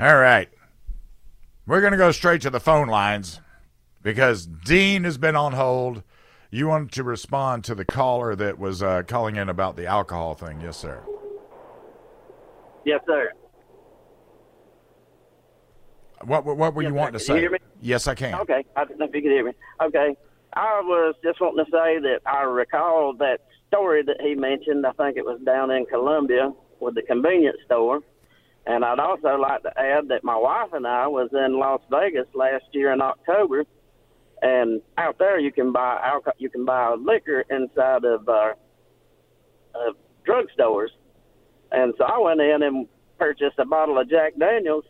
All right. We're going to go straight to the phone lines because Dean has been on hold. You wanted to respond to the caller that was uh, calling in about the alcohol thing. Yes, sir. Yes, sir. What what, what were Yes, you wanting to Can you say? hear me? Yes, I can. Okay, I didn't know if you could hear me. Okay, I was just wanting to say that I recall that story that he mentioned. I think it was down in Columbia with the convenience store. And I'd also like to add that my wife and I was in Las Vegas last year in October, and out there you can buy alcohol, you can buy liquor inside of uh, uh, drugstores. And so I went in and purchased a bottle of Jack Daniels,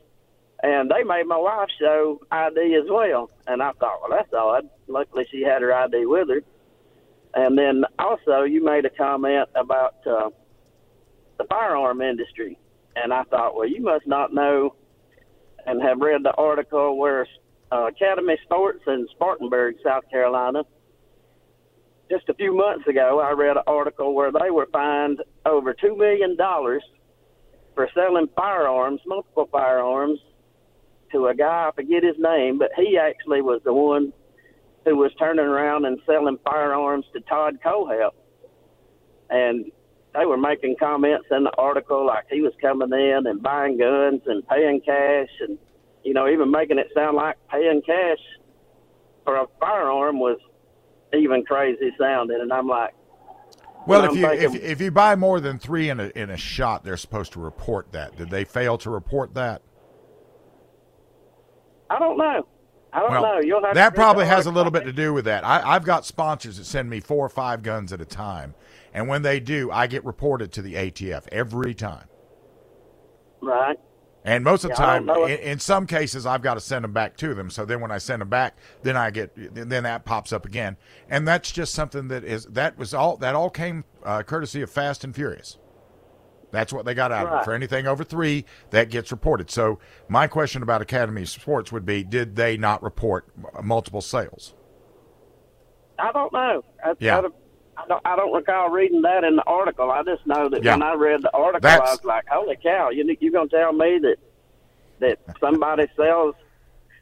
and they made my wife show ID as well. And I thought, well, that's odd. Luckily, she had her ID with her. And then also, you made a comment about uh, the firearm industry, and I thought, well, you must not know and have read the article where uh, Academy Sports in Spartanburg, South Carolina. Just a few months ago, I read an article where they were fined over two million dollars for selling firearms, multiple firearms, to a guy, I forget his name, but he actually was the one who was turning around and selling firearms to Todd Kohlhepp. And they were making comments in the article like he was coming in and buying guns and paying cash and, you know, even making it sound like paying cash for a firearm was even crazy sounding. And I'm like, Well, I'm if you if, thinking- if you buy more than three in a in a shot, they're supposed to report that. Did they fail to report that? I don't know. I don't Well, know. You'll have that probably has a little bit to do with that. I, I've got sponsors that send me four or five guns at a time, and when they do, I get reported to the ATF every time. Right. And most of the Yeah, time, in, in some cases, I've got to send them back to them. So then, when I send them back, then I get then that pops up again, and that's just something that is that was all that all came uh, courtesy of Fast and Furious. That's what they got out of it. For anything over three, that gets reported. So my question about Academy Sports would be: Did they not report multiple sales? I don't know. I, Yeah. I, I don't, I don't recall reading that in the article. I just know that Yeah. when I read the article, That's- I was like, "Holy cow! You you gonna tell me that that somebody sells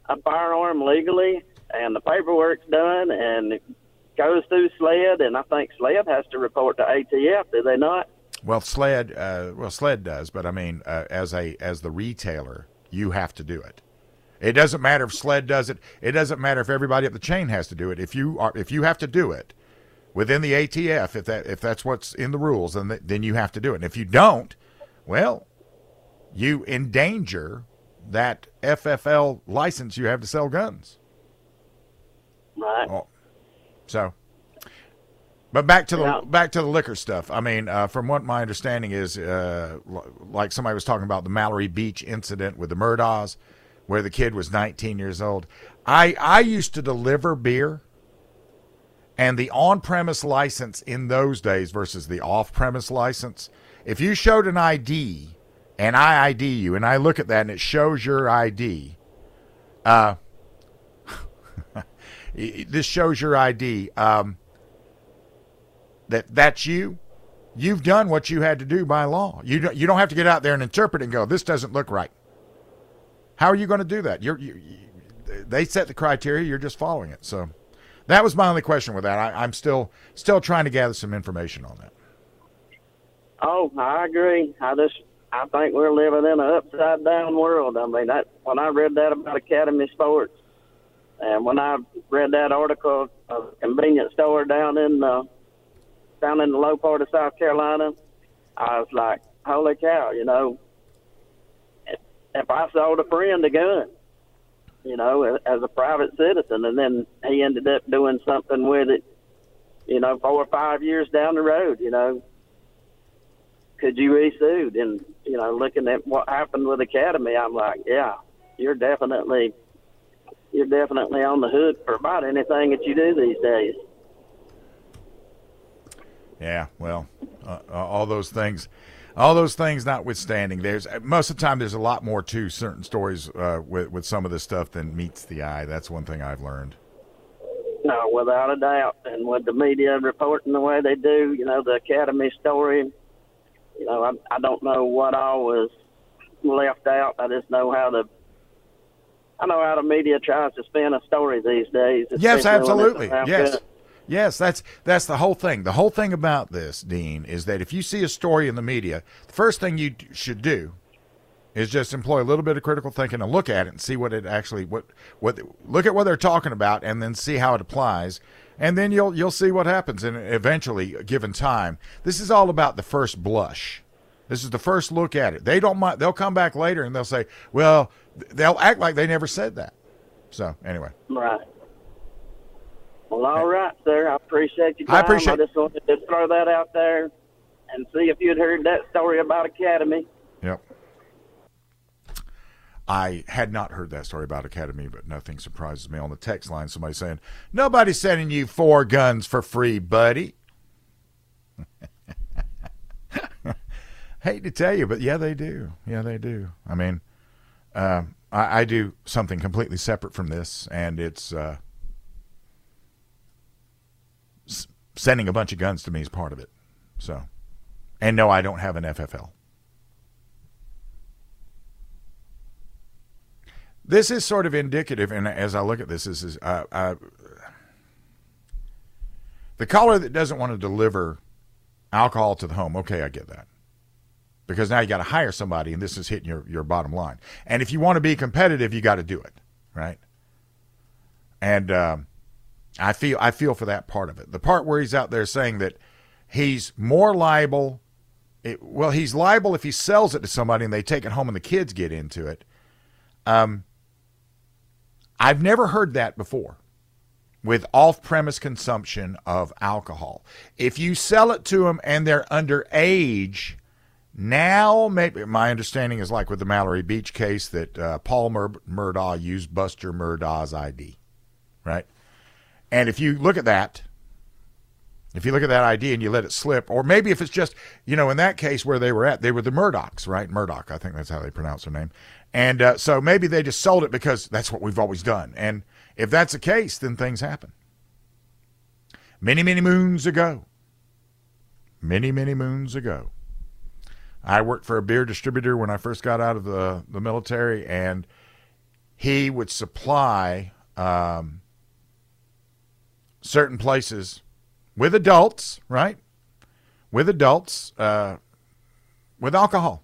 a firearm legally and the paperwork's done and it goes through SLED, and I think SLED has to report to ATF, do they not? Well, SLED, uh, well, SLED does, but I mean, uh, as a as the retailer, you have to do it. It doesn't matter if SLED does it. It doesn't matter if everybody up the chain has to do it. If you are, if you have to do it within the ATF, if that if that's what's in the rules, then th- then you have to do it. And if you don't, well, you endanger that FFL license you have to sell guns. Right. Oh, so, but back to the Yeah. back to the liquor stuff. I mean, uh, from what my understanding is, uh, like somebody was talking about the Mallory Beach incident with the Murdaughs, where the kid was 19 years old. I I used to deliver beer, and the on-premise license in those days versus the off-premise license. If you showed an ID, and I ID you, and I look at that and it shows your ID, uh, this shows your ID. Um, that that's you. You've done what you had to do by law. You don't, you don't have to get out there and interpret and go, this doesn't look right. How are you going to do that? You're, you, you, they set the criteria. You're just following it. So that was my only question with that. I, I'm still still trying to gather some information on that. Oh, I agree. I just I think we're living in an upside down world. I mean, that when I read that about Academy Sports, and when I read that article of a convenience store down in uh, down in the low part of South Carolina, I was like, holy cow! You know, if I sold a friend a gun, you know, as a private citizen, and then he ended up doing something with it, you know, four or five years down the road, you know, could you be sued? And you know, looking at what happened with Academy, I'm like, yeah, you're definitely you're definitely on the hook for about anything that you do these days. Yeah, well, uh, uh, all those things, all those things notwithstanding, there's most of the time there's a lot more to certain stories uh, with with some of this stuff than meets the eye. That's one thing I've learned. No, without a doubt. And with the media reporting the way they do, you know, the Academy story, you know, I, I don't know what all was left out. I just know how the I know how the media tries to spin a story these days. Yes, absolutely. Yes. good. Yes, that's that's the whole thing. The whole thing about this, Dean, is that if you see a story in the media, the first thing you should do is just employ a little bit of critical thinking and look at it and see what it actually what what look at what they're talking about and then see how it applies. And then you'll you'll see what happens and eventually given time. This is all about the first blush. This is the first look at it. They don't they'll come back later and they'll say, "Well, they'll act like they never said that." So, anyway. Right. Well, all right, sir. I appreciate time. I appreciate- I just wanted to throw that out there and see if you'd heard that story about Academy. Yep. I had not heard that story about Academy, but nothing surprises me on the text line. Somebody saying, Nobody's sending you four guns for free, buddy. Hate to tell you, but yeah, they do. Yeah, they do. I mean, uh, I, I do something completely separate from this, and it's uh, sending a bunch of guns to me is part of it. So, and no, I don't have an FFL. this is sort of indicative, and as I look at this, this is uh, the caller that doesn't want to deliver alcohol to the home. Okay, I get that because now you got to hire somebody, and this is hitting your your bottom line. And if you want to be competitive, you got to do it, right? And um, I feel I feel for that part of it. The part where he's out there saying that he's more liable. It, well, he's liable if he sells it to somebody and they take it home and the kids get into it. Um, I've never heard that before with off premise consumption of alcohol. If you sell it to them and they're underage, now maybe my understanding is like with the Mallory Beach case that uh, Paul Mur- Murdaugh used Buster Murdaugh's ID, right? And if you look at that, if you look at that ID and you let it slip, or maybe if it's just, you know, in that case where they were at, they were the Murdochs, right? Murdoch, I think that's how they pronounce their name. And uh, so maybe they just sold it because that's what we've always done. And if that's the case, then things happen. Many, many moons ago, many, many moons ago, I worked for a beer distributor when I first got out of the, the military, and he would supply um, certain places with adults, right? With adults, uh, with alcohol.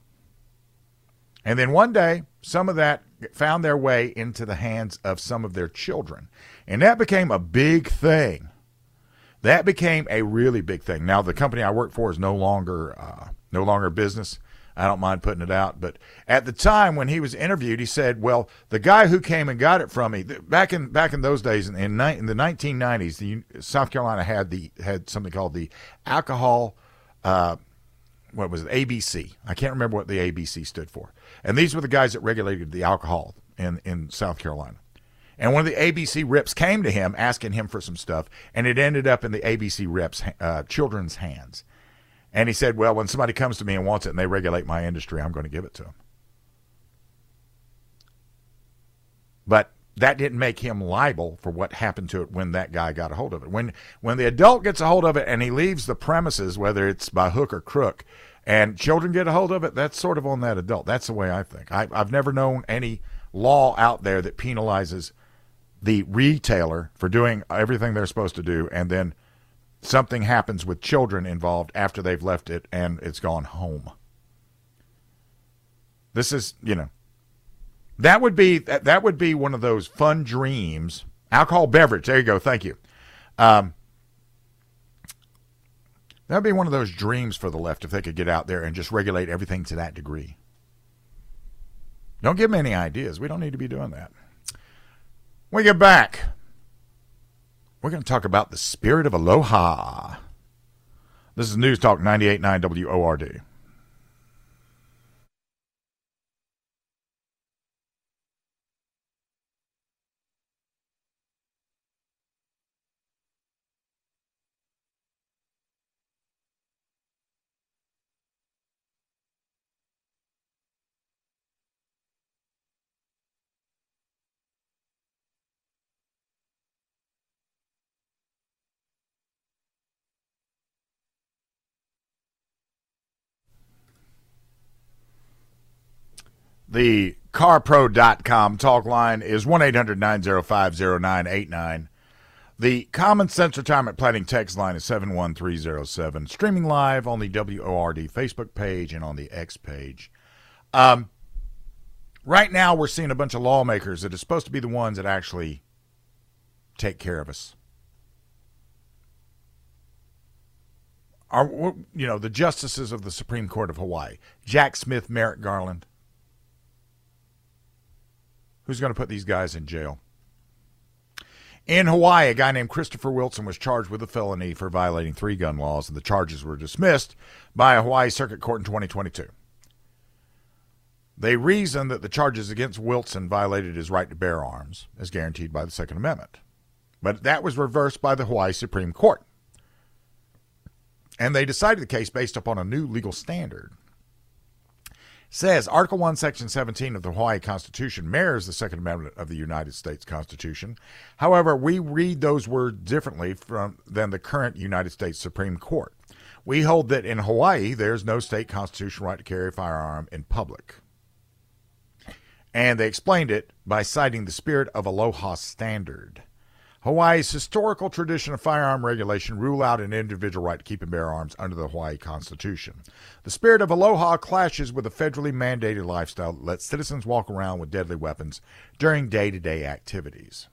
And then one day, some of that found their way into the hands of some of their children. And that became a big thing. That became a really big thing. Now, the company I work for is no longer uh, no longer business. I don't mind putting it out, but at the time when he was interviewed, he said, "Well, the guy who came and got it from me back in back in those days in, in, in the 1990s, the South Carolina had the had something called the alcohol uh, what was it ABC? I can't remember what the ABC stood for. And these were the guys that regulated the alcohol in in South Carolina. And one of the ABC reps came to him asking him for some stuff, and it ended up in the ABC reps' uh, children's hands. And he said, "Well, when somebody comes to me and wants it, and they regulate my industry, I'm going to give it to them." But that didn't make him liable for what happened to it when that guy got a hold of it. When when the adult gets a hold of it and he leaves the premises, whether it's by hook or crook, and children get a hold of it, that's sort of on that adult. That's the way I think. I, I've never known any law out there that penalizes the retailer for doing everything they're supposed to do, and then something happens with children involved after they've left it and it's gone home. This is, you know, that would be that, that would be one of those fun dreams. Alcohol beverage. There you go. Thank you. Um, that would be one of those dreams for the left if they could get out there and just regulate everything to that degree. Don't give them any ideas. We don't need to be doing that. When we get back, we're going to talk about the spirit of aloha. This is News Talk 98.9 WORD. The carpro.com talk line is 1 800 905 0989. The Common Sense Retirement Planning text line is 71307. Streaming live on the WORD Facebook page and on the X page. Um, right now, we're seeing a bunch of lawmakers that are supposed to be the ones that actually take care of us. Are, you know, the justices of the Supreme Court of Hawaii, Jack Smith, Merrick Garland. Who's going to put these guys in jail? In Hawaii, a guy named Christopher Wilson was charged with a felony for violating three gun laws, and the charges were dismissed by a Hawaii Circuit Court in 2022. They reasoned that the charges against Wilson violated his right to bear arms, as guaranteed by the Second Amendment. But that was reversed by the Hawaii Supreme Court. And they decided the case based upon a new legal standard says Article 1, Section 17 of the Hawaii Constitution mirrors the Second Amendment of the United States Constitution. However, we read those words differently from than the current United States Supreme Court. We hold that in Hawaii, there's no state constitutional right to carry a firearm in public. And they explained it by citing the spirit of aloha standard. Hawaii's historical tradition of firearm regulation rule out an individual right to keep and bear arms under the Hawaii Constitution. The spirit of aloha clashes with a federally mandated lifestyle that lets citizens walk around with deadly weapons during day to day activities.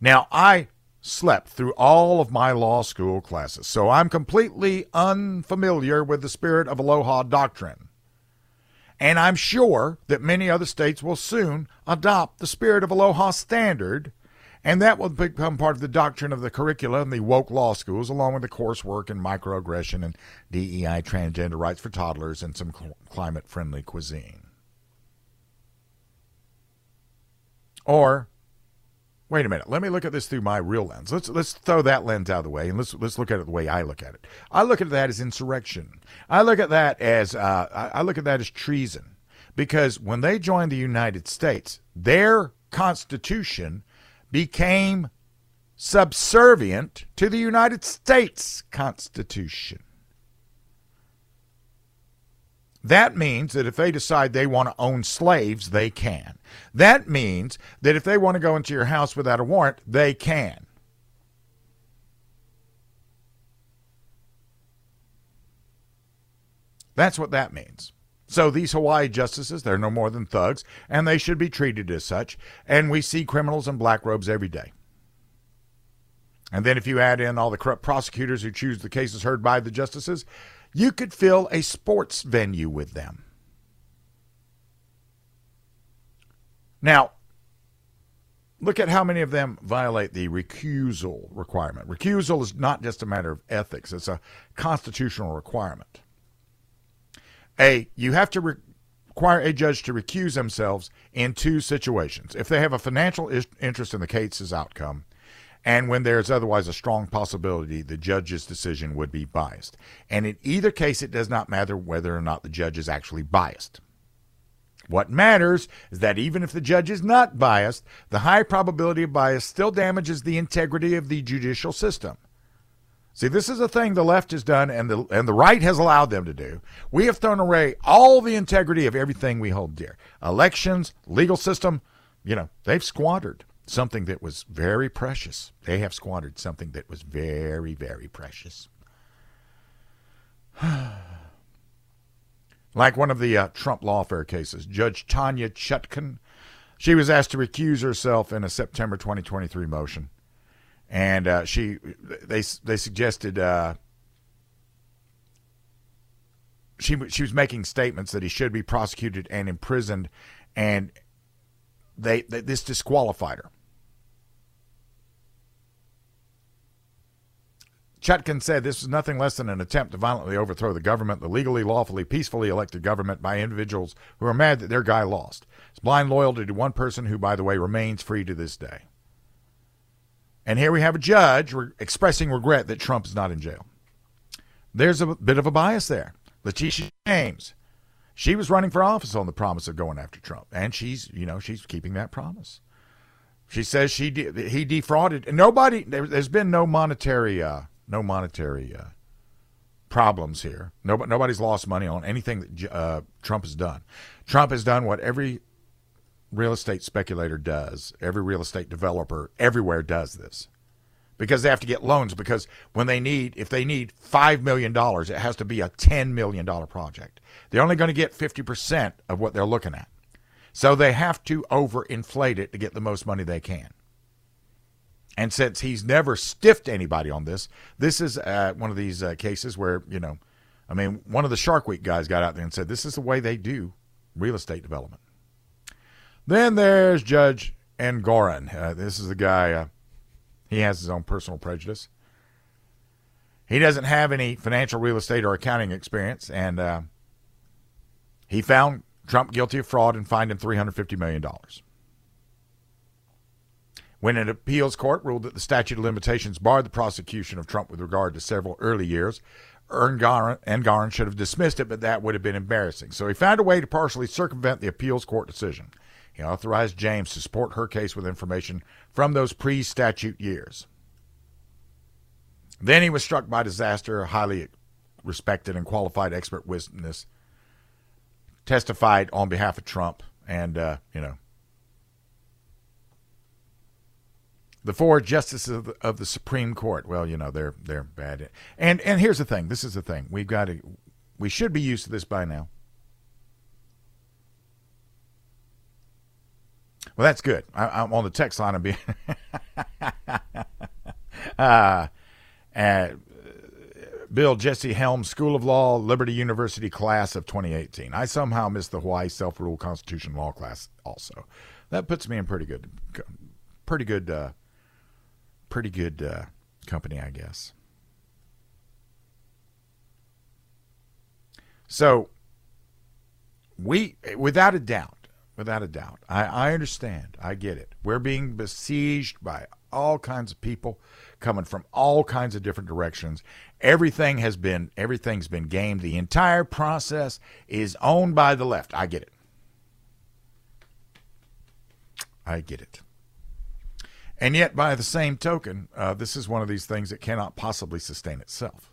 Now, I slept through all of my law school classes, so I'm completely unfamiliar with the spirit of aloha doctrine. And I'm sure that many other states will soon adopt the spirit of Aloha standard, and that will become part of the doctrine of the curricula in the woke law schools, along with the coursework in microaggression and DEI transgender rights for toddlers and some climate friendly cuisine. Or wait a minute, let me look at this through my real lens. Let's let's throw that lens out of the way and let's let's look at it the way I look at it. I look at that as insurrection. I look at that as uh, I look at that as treason, because when they joined the United States, their constitution became subservient to the United States Constitution. That means that if they decide they want to own slaves, they can. That means that if they want to go into your house without a warrant, they can. That's what that means. So these Hawaii justices, they're no more than thugs, and they should be treated as such. And we see criminals in black robes every day. And then if you add in all the corrupt prosecutors who choose the cases heard by the justices, you could fill a sports venue with them. Now, look at how many of them violate the recusal requirement. Recusal is not just a matter of ethics, it's a constitutional requirement. A, you have to re- require a judge to recuse themselves in two situations. If they have a financial is- interest in the case's outcome, and when there is otherwise a strong possibility the judge's decision would be biased. And in either case, it does not matter whether or not the judge is actually biased. What matters is that even if the judge is not biased, the high probability of bias still damages the integrity of the judicial system. See, this is a thing the left has done and the and the right has allowed them to do. We have thrown away all the integrity of everything we hold dear. Elections, legal system, you know, they've squandered something that was very precious. They have squandered something that was very, very precious. like one of the uh, Trump lawfare cases, Judge Tanya Chutkan, she was asked to recuse herself in a September 2023 motion, and uh, she they they suggested uh, she she was making statements that he should be prosecuted and imprisoned, and they, they this disqualified her. Chutkan said this was nothing less than an attempt to violently overthrow the government, the legally, lawfully, peacefully elected government by individuals who are mad that their guy lost. It's blind loyalty to one person who, by the way, remains free to this day. And here we have a judge re- expressing regret that Trump is not in jail. There's a bit of a bias there. Letitia James, she was running for office on the promise of going after Trump, and she's, you know, she's keeping that promise. She says she de- he defrauded. Nobody. There, has been no monetary, uh, no monetary uh, problems here. Nobody, nobody's lost money on anything that uh, Trump has done. Trump has done what every real estate speculator does. Every real estate developer everywhere does this because they have to get loans because when they need if they need 5 million dollars it has to be a 10 million dollar project. They're only going to get 50% of what they're looking at. So they have to overinflate it to get the most money they can. And since he's never stiffed anybody on this, this is uh, one of these uh, cases where, you know, I mean, one of the Shark Week guys got out there and said, this is the way they do real estate development. Then there's Judge Engoron. Uh, this is the guy, uh, he has his own personal prejudice. He doesn't have any financial real estate or accounting experience, and uh, he found Trump guilty of fraud and fined him $350 million. When an appeals court ruled that the statute of limitations barred the prosecution of Trump with regard to several early years, Engoron should have dismissed it, but that would have been embarrassing. So he found a way to partially circumvent the appeals court decision. He authorized James to support her case with information from those pre statute years. Then he was struck by disaster. A highly respected and qualified expert witness testified on behalf of Trump, and, uh, you know, the four justices of the, of the, Supreme Court. Well, you know they're they're bad. And and here's the thing. This is the thing. We've got to. We should be used to this by now. Well, that's good. I, am on the text line. I'm being. uh, uh, Bill Jesse Helms, School of Law, Liberty University class of 2018. I somehow missed the Hawaii Self Rule Constitution Law class also. That puts me in pretty good, pretty good uh, pretty good uh, company, I guess. So, we, without a doubt, without a doubt, I, I understand. I get it. We're being besieged by all kinds of people coming from all kinds of different directions. Everything has been everything's been gamed. The entire process is owned by the left. I get it. I get it. And yet, by the same token, uh, this is one of these things that cannot possibly sustain itself.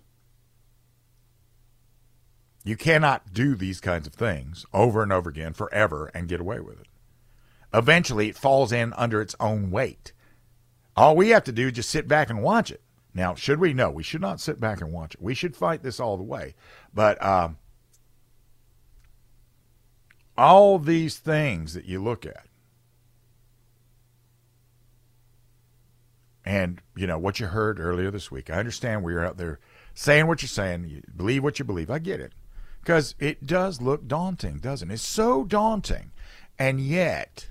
You cannot do these kinds of things over and over again forever and get away with it. Eventually, it falls in under its own weight. All we have to do is just sit back and watch it. Now, should we? No, we should not sit back and watch it. We should fight this all the way. But um, all these things that you look at, and you know what you heard earlier this week. I understand we are out there saying what you're saying, you believe what you believe. I get it because it does look daunting, doesn't it? It's so daunting, and yet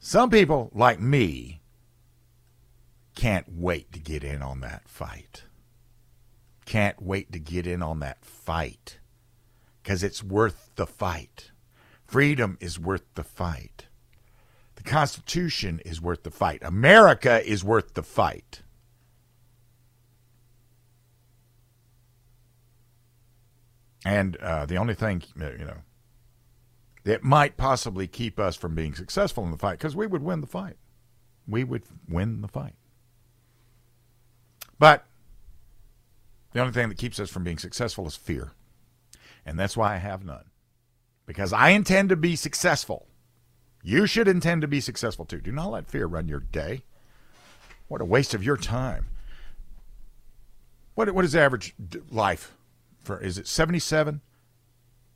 some people like me can't wait to get in on that fight. Can't wait to get in on that fight because it's worth the fight. Freedom is worth the fight. Constitution is worth the fight. America is worth the fight. And uh, the only thing, uh, you know, that might possibly keep us from being successful in the fight, because we would win the fight. We would win the fight. But the only thing that keeps us from being successful is fear. And that's why I have none. Because I intend to be successful. You should intend to be successful too. Do not let fear run your day. What a waste of your time. What what is average life for? Is it seventy seven?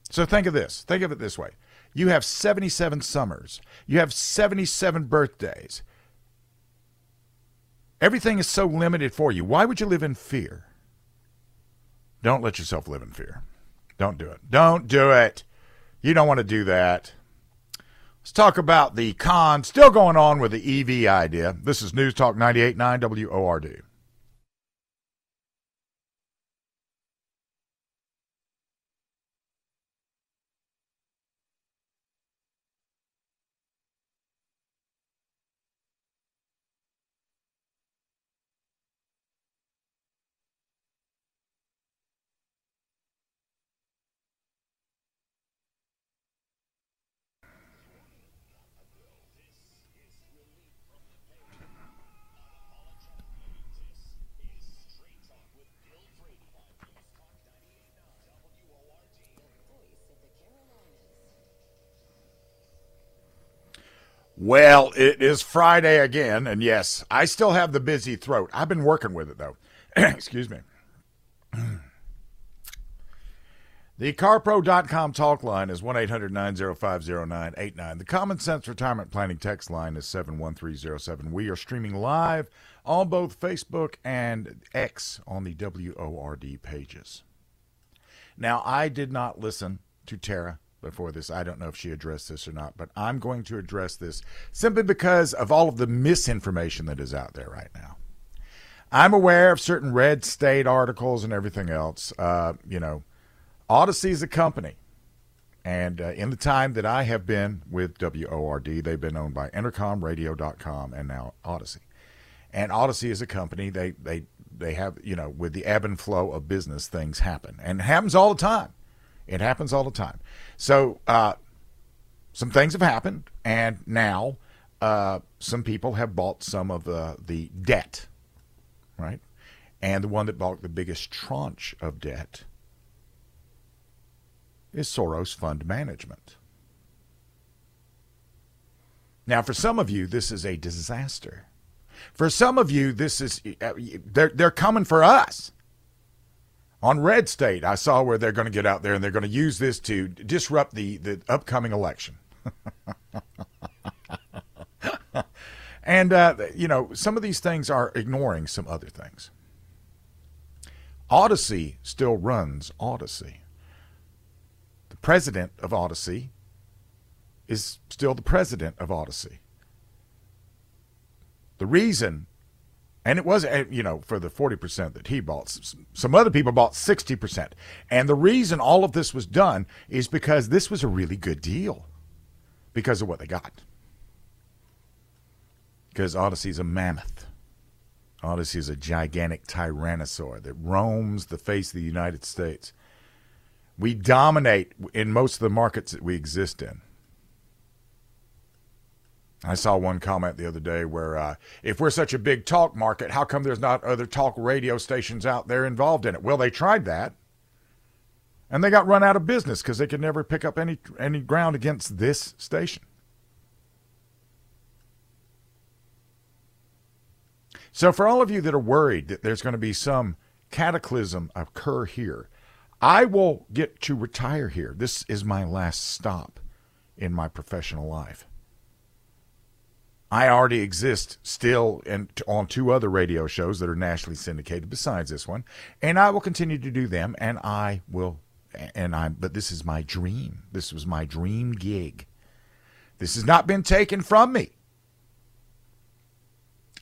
So think of this. Think of it this way: you have seventy seven summers. You have seventy seven birthdays. Everything is so limited for you. Why would you live in fear? Don't let yourself live in fear. Don't do it. Don't do it. You don't want to do that. Let's talk about the con still going on with the EV idea. This is News Talk 98.9 WORD. Well, it is Friday again, and yes, I still have the busy throat. I've been working with it though. Excuse me. The CarPro.com talk line is 1 800 905 0989. The Common Sense Retirement Planning text line is 71307. We are streaming live on both Facebook and X on the WORD pages. Now, I did not listen to Tara before this. I don't know if she addressed this or not, but I'm going to address this simply because of all of the misinformation that is out there right now. I'm aware of certain red state articles and everything else. Uh, you know, Audacy is a company. And uh, in the time that I have been with WORD, they've been owned by Entercom Radio.com and now Audacy. And Audacy is a company. They they they have you know with the ebb and flow of business, things happen, and it happens all the time. It happens all the time. So uh, some things have happened, and now uh, some people have bought some of the the debt, right? And the one that bought the biggest tranche of debt is Soros Fund Management. Now, for some of you, this is a disaster. For some of you, this is uh, they're they're coming for us. On Red State, I saw where they're going to get out there and they're going to use this to disrupt the the upcoming election. and uh, you know, some of these things are ignoring some other things. Audacy still runs Audacy. The president of Audacy is still the president of Audacy. The reason, and it was, eh, you know, for the 40% that he bought, some other people bought 60%. And the reason all of this was done is because this was a really good deal because of what they got. Because is a mammoth. Audacy is a gigantic tyrannosaur that roams the face of the United States. We dominate in most of the markets that we exist in. I saw one comment the other day where uh, if we're such a big talk market, how come there's not other talk radio stations out there involved in it? Well, they tried that, and they got run out of business because they could never pick up any any ground against this station. So, for all of you that are worried that there's going to be some cataclysm occur here, I will get to retire here. This is my last stop in my professional life. I already exist still in, on two other radio shows that are nationally syndicated besides this one, and I will continue to do them. And I will, and I. But this is my dream. This was my dream gig. This has not been taken from me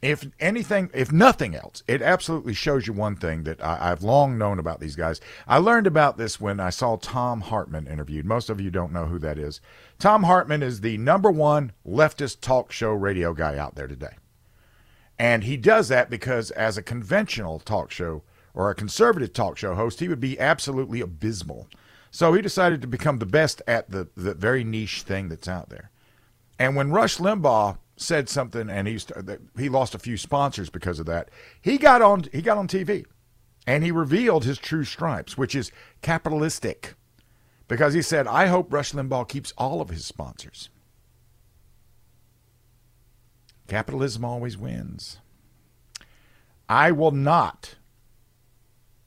if anything, if nothing else, it absolutely shows you one thing that I, have long known about these guys. I learned about this when I saw Thom Hartmann interviewed. Most of you don't know who that is. Thom Hartmann is the number one leftist talk show radio guy out there today. And he does that because, as a conventional talk show or a conservative talk show host, he would be absolutely abysmal. So he decided to become the best at the, the very niche thing that's out there. And when Rush Limbaugh said something, and he's he lost a few sponsors because of that. He got on he got on TV, and he revealed his true stripes, which is capitalistic, because he said, "I hope Rush Limbaugh keeps all of his sponsors." Capitalism always wins. I will not.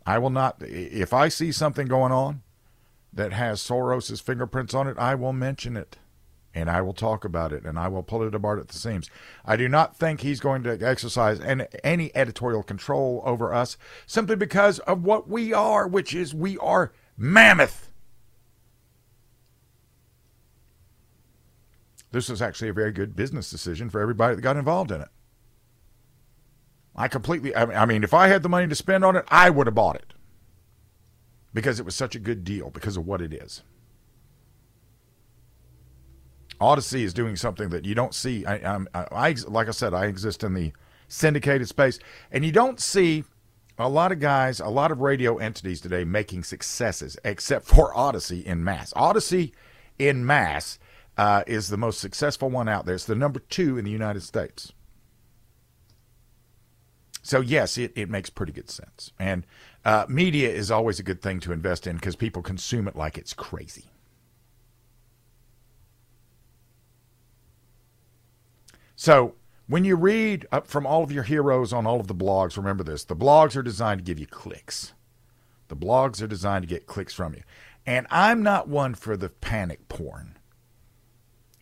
I will not. If I see something going on that has Soros's fingerprints on it, I will mention it and I will talk about it and I will pull it apart at the seams. I do not think he's going to exercise any, any editorial control over us simply because of what we are, which is we are mammoth. This was actually a very good business decision for everybody that got involved in it. I completely, I mean, if I had the money to spend on it, I would have bought it because it was such a good deal because of what it is. Audacy is doing something that you don't see. I, I, I, like I said, I exist in the syndicated space, and you don't see a lot of guys, a lot of radio entities today making successes, except for Audacy in mass. Audacy in mass uh, is the most successful one out there. It's the number two in the United States. So yes, it, it makes pretty good sense. And uh, media is always a good thing to invest in because people consume it like it's crazy. So when you read from all of your heroes on all of the blogs, remember this the blogs are designed to give you clicks. The blogs are designed to get clicks from you. And I'm not one for the panic porn.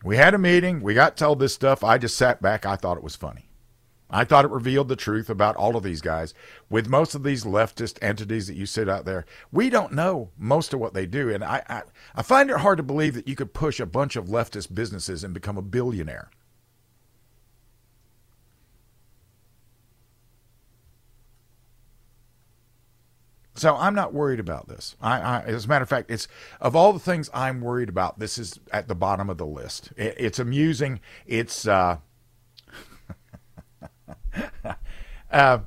We had a meeting. We got told this stuff. I just sat back. I thought it was funny. I thought it revealed the truth about all of these guys. With most of these leftist entities that you sit out there, we don't know most of what they do. And I, I, I find it hard to believe that you could push a bunch of leftist businesses and become a billionaire. So I'm not worried about this. I, I, as a matter of fact, it's of all the things I'm worried about. This is at the bottom of the list. It, it's amusing. It's uh, uh,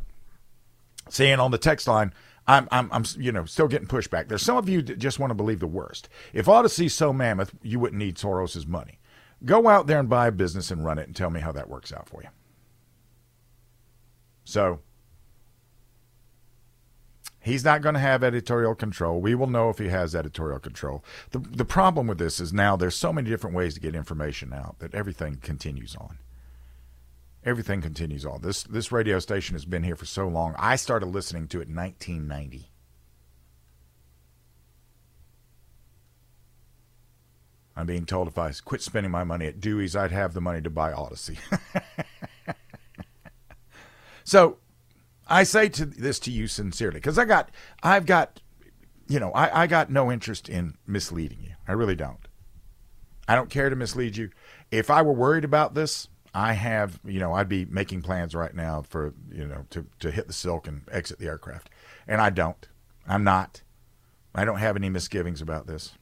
seeing on the text line. I'm, I'm, I'm, you know, still getting pushback. There's some of you that just want to believe the worst. If Audacy's so mammoth, you wouldn't need Soros's money. Go out there and buy a business and run it, and tell me how that works out for you. So He's not going to have editorial control. We will know if he has editorial control. The, the problem with this is now there's so many different ways to get information out that everything continues on. Everything continues on. This this radio station has been here for so long. I started listening to it in 1990. I'm being told if I quit spending my money at Dewey's, I'd have the money to buy Audacy. so I say to this to you sincerely because I got, I've got, you know, I, I got no interest in misleading you. I really don't. I don't care to mislead you. If I were worried about this, I have, you know, I'd be making plans right now for, you know, to, to hit the silk and exit the aircraft. And I don't. I'm not. I don't have any misgivings about this.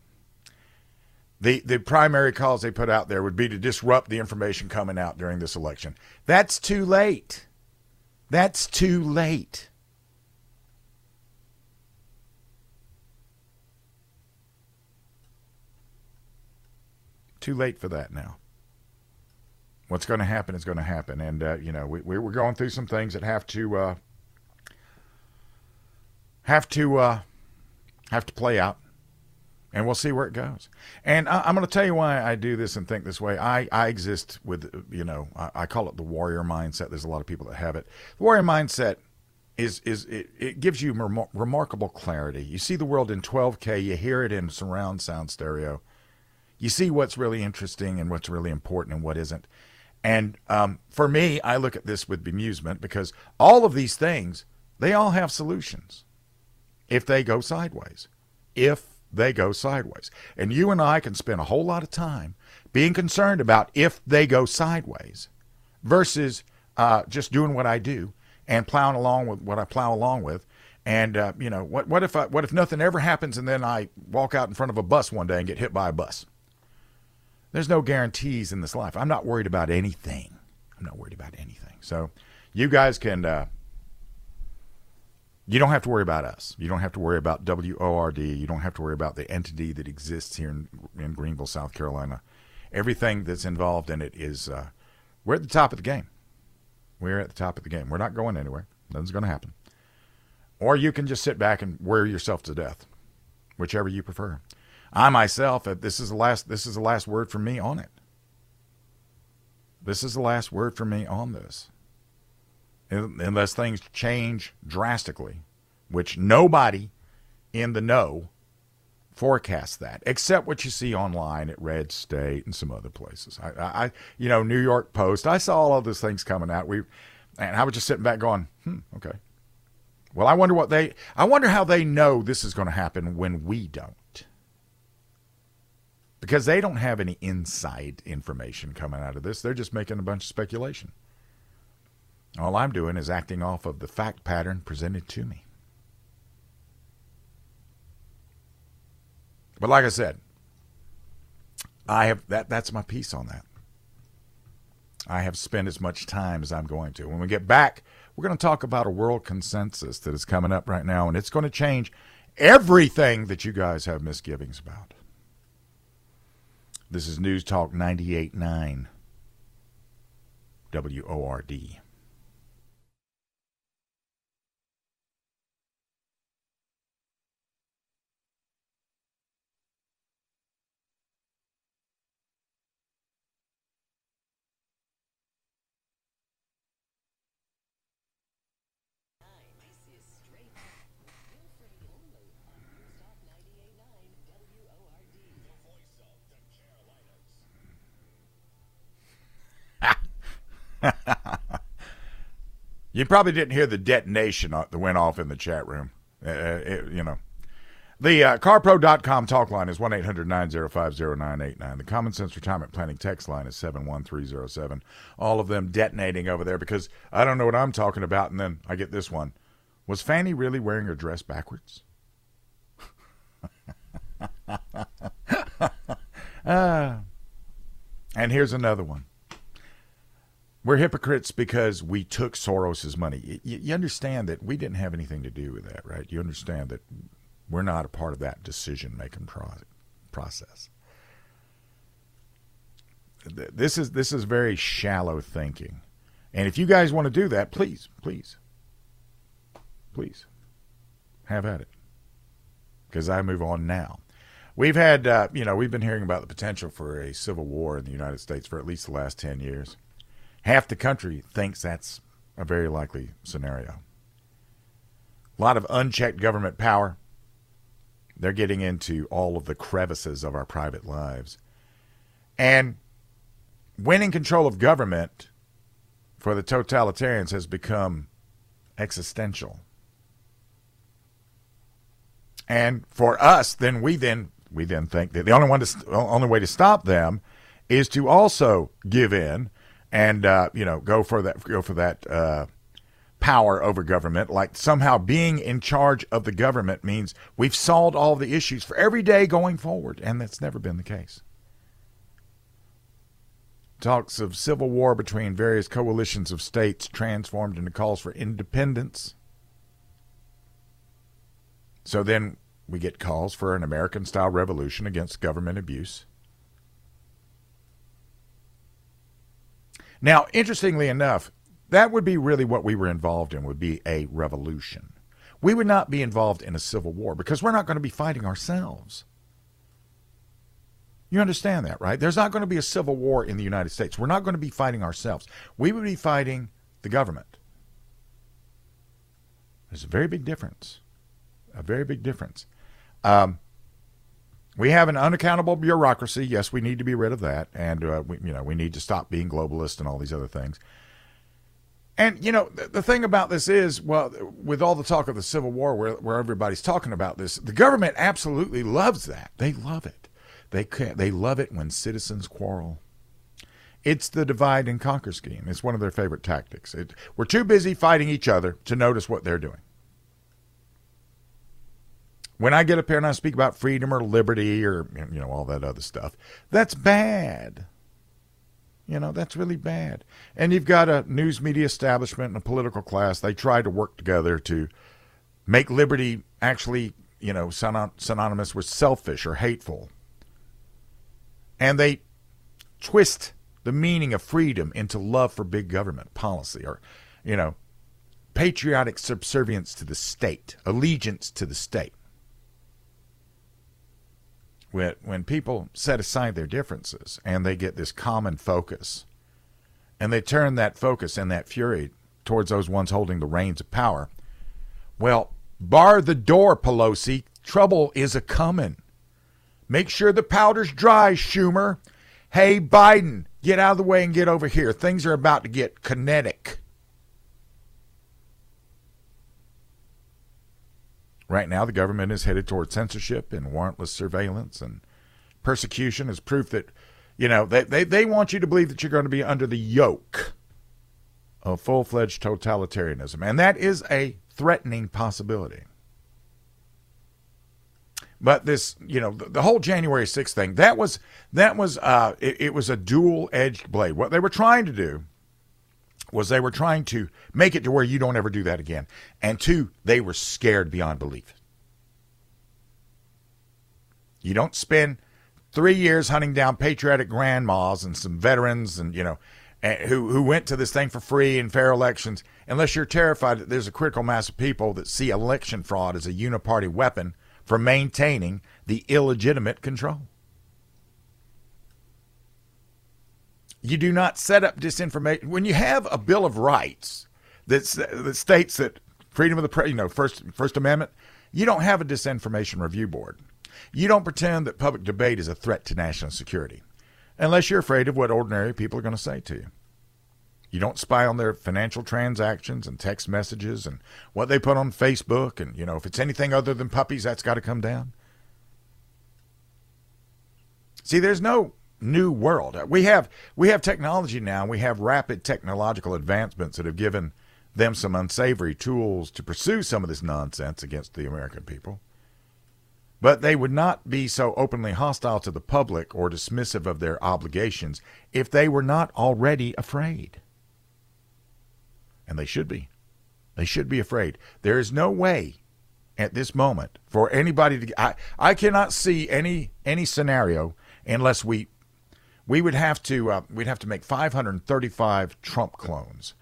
The, the primary cause they put out there would be to disrupt the information coming out during this election. That's too late. That's too late. Too late for that now. What's going to happen is going to happen. And, uh, you know, we, we're going through some things that have to, uh, have to, uh, have to play out and we'll see where it goes. And I, am going to tell you why I do this and think this way. I, I exist with, you know, I, I, call it the warrior mindset. There's a lot of people that have it. The warrior mindset is is it, it gives you rem- remarkable clarity. You see the world in 12K. You hear it in surround sound stereo. You see what's really interesting and what's really important and what isn't. And um, for me, I look at this with bemusement because all of these things, they all have solutions if they go sideways. If they go sideways. And you and I can spend a whole lot of time being concerned about if they go sideways versus uh, just doing what I do and plowing along with what I plow along with. And uh, you know what? What if I, what if nothing ever happens and then I walk out in front of a bus one day and get hit by a bus? There's no guarantees in this life. I'm not worried about anything. I'm not worried about anything. So you guys can uh, you don't have to worry about us. You don't have to worry about WORD. You don't have to worry about the entity that exists here in, in Greenville, South Carolina. Everything that's involved in it is, uh, we're at the top of the game. We're at the top of the game. We're not going anywhere. Nothing's going to happen. Or you can just sit back and wear yourself to death, whichever you prefer. I myself, uh, this is the last. This is the last word from me on it. This is the last word from me on this unless things change drastically, which nobody in the know forecasts that, except what you see online at Red State and some other places. I, I you know, New York Post. I saw all of those things coming out. We, and I was just sitting back going, hmm, okay. Well, I wonder what they. I wonder how they know this is going to happen when we don't. Because they don't have any inside information coming out of this. They're just making a bunch of speculation. All I'm doing is acting off of the fact pattern presented to me. But like I said, I have that that's my piece on that. I have spent as much time as I'm going to. When we get back, we're going to talk about a world consensus that is coming up right now, and it's going to change everything that you guys have misgivings about. This is News Talk 98.9 WORD. you probably didn't hear the detonation that went off in the chat room. Uh, it, you know. The uh, carpro.com talk line is 1 800 905 0989. The Common Sense Retirement Planning text line is 71307. All of them detonating over there because I don't know what I'm talking about. And then I get this one Was Fani really wearing her dress backwards? uh, and here's another one. We're hypocrites because we took Soros's money. You, you understand that we didn't have anything to do with that, right? You understand that we're not a part of that decision making process. This is this is very shallow thinking. And if you guys want to do that, please, please, please have at it. Because I move on now. We've had, uh, you know, we've been hearing about the potential for a civil war in the United States for at least the last 10 years. Half the country thinks that's a very likely scenario. A lot of unchecked government power, they're getting into all of the crevices of our private lives. And winning control of government for the totalitarians has become existential. And for us, then we then we then think that the only one to only way to stop them is to also give in and uh, you know go for that go for that uh, power over government, like somehow being in charge of the government means we've solved all the issues for every day going forward, and that's never been the case. Talks of civil war between various coalitions of states transformed into calls for independence. So then we get calls for an American style revolution against government abuse. Now, interestingly enough, that would be really what we were involved in, would be a revolution. We would not be involved in a civil war because we're not going to be fighting ourselves. You understand that, right? There's not going to be a civil war in the United States. We're not going to be fighting ourselves. We would be fighting the government. There's a very big difference. A very big difference. Um, we have an unaccountable bureaucracy. Yes, we need to be rid of that, and uh, we, you know we need to stop being globalist and all these other things. And you know the, the, thing about this is, well, with all the talk of the Civil War, where where everybody's talking about this, the government absolutely loves that. They love it. They can, they love it when citizens quarrel. It's the divide and conquer scheme. It's one of their favorite tactics. It, we're too busy fighting each other to notice what they're doing. When I get up here and I speak about freedom or liberty or you know all that other stuff, that's bad. You know, that's really bad. And you've got a news media establishment and a political class. They try to work together to make liberty actually, you know, synonymous with selfish or hateful. And they twist the meaning of freedom into love for big government policy or, you know, patriotic subservience to the state, allegiance to the state. When, when people set aside their differences and they get this common focus, and they turn that focus and that fury towards those ones holding the reins of power, well, bar the door, Pelosi. Trouble is a comin'. Make sure the powder's dry, Schumer. Hey, Biden, get out of the way and get over here. Things are about to get kinetic. Right now, the government is headed toward censorship and warrantless surveillance and persecution as proof that, you know, they, they, they want you to believe that you're going to be under the yoke of full fledged totalitarianism. And that is a threatening possibility. But this, you know, the, the whole January 6th thing, that was, that was, uh, it, it was a dual edged blade. What they were trying to do was they were trying to make it to where you don't ever do that again. And two, they were scared beyond belief. You don't spend three years hunting down patriotic grandmas and some veterans and, you know, who, who went to this thing for free and fair elections unless you're terrified that there's a critical mass of people that see election fraud as a uniparty weapon for maintaining the illegitimate control. You do not set up disinformation. When you have a Bill of Rights that, that states that freedom of the press, you know, First, First Amendment, you don't have a disinformation review board. You don't pretend that public debate is a threat to national security unless you're afraid of what ordinary people are going to say to you. You don't spy on their financial transactions and text messages and what they put on Facebook. And, you know, if it's anything other than puppies, that's got to come down. See, there's no new world. Uh, we have we have technology now. We have rapid technological advancements that have given them some unsavory tools to pursue some of this nonsense against the American people. But they would not be so openly hostile to the public or dismissive of their obligations if they were not already afraid. And they should be. They should be afraid. There is no way at this moment for anybody to I, I cannot see any any scenario unless we we would have to uh, we'd have to make 535 Trump clones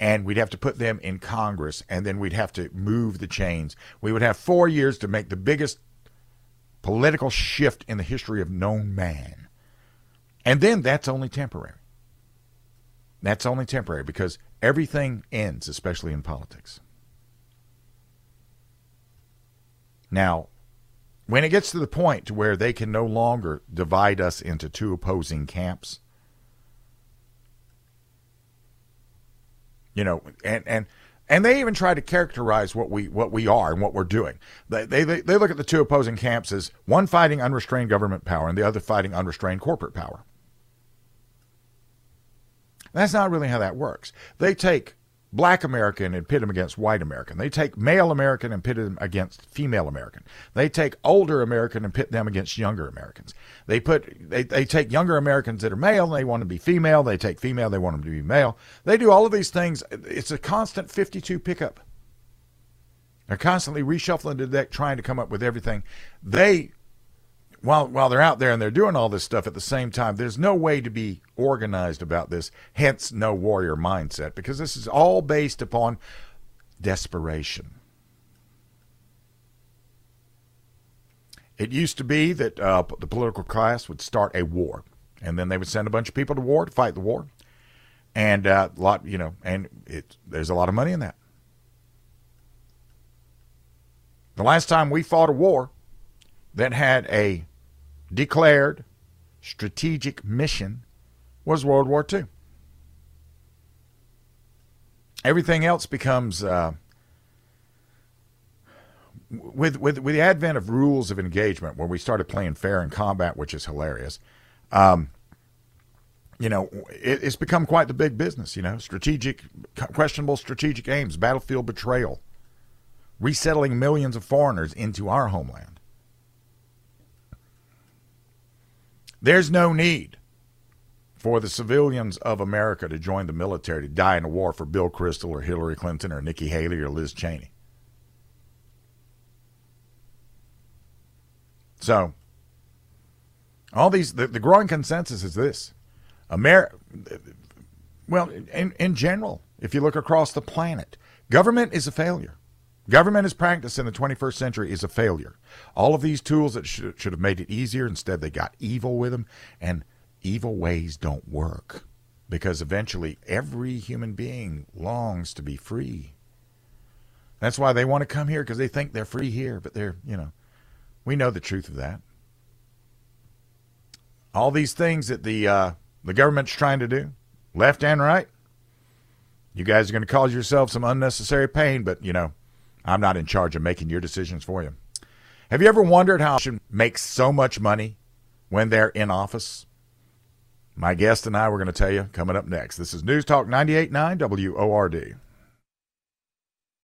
and we'd have to put them in Congress and then we'd have to move the chains. We would have 4 years to make the biggest political shift in the history of known man. And then that's only temporary. That's only temporary because everything ends, especially in politics. Now, when it gets to the point to where they can no longer divide us into two opposing camps, you know, and and and they even try to characterize what we what we are and what we're doing. They they they look at the two opposing camps as one fighting unrestrained government power and the other fighting unrestrained corporate power. That's not really how that works. They take black American and pit him against white American. They take male American and pit him against female American. They take older American and pit them against younger Americans. They put they, they take younger Americans that are male and they want to be female. They take female, they want them to be male. They do all of these things. It's a constant 52 pickup. They're constantly reshuffling the deck, trying to come up with everything. They while while they're out there and they're doing all this stuff at the same time, there's no way to be organized about this. Hence, no warrior mindset because this is all based upon desperation. It used to be that uh, the political class would start a war, and then they would send a bunch of people to war to fight the war, and uh, lot, you know, and it, there's a lot of money in that. The last time we fought a war that had a declared strategic mission was World War II. Everything else becomes uh, with with with the advent of rules of engagement, where we started playing fair in combat, which is hilarious. Um, you know, it, it's become quite the big business. You know, strategic, questionable strategic aims, battlefield betrayal, resettling millions of foreigners into our homeland. There's no need for the civilians of America to join the military to die in a war for Bill Kristol or Hillary Clinton or Nikki Haley or Liz Cheney. So, all these, the, the growing consensus is this America, well, in, in general, if you look across the planet, government is a failure. Government as practice in the 21st century is a failure. All of these tools that should, should have made it easier, instead they got evil with them, and evil ways don't work because eventually every human being longs to be free. That's why they want to come here because they think they're free here, but they're, you know, we know the truth of that. All these things that the uh, the government's trying to do, left and right, you guys are going to cause yourself some unnecessary pain, but you know, I'm not in charge of making your decisions for you. Have you ever wondered how should make so much money when they're in office? My guest and I were going to tell you coming up next. This is News Talk 98.9 WORD.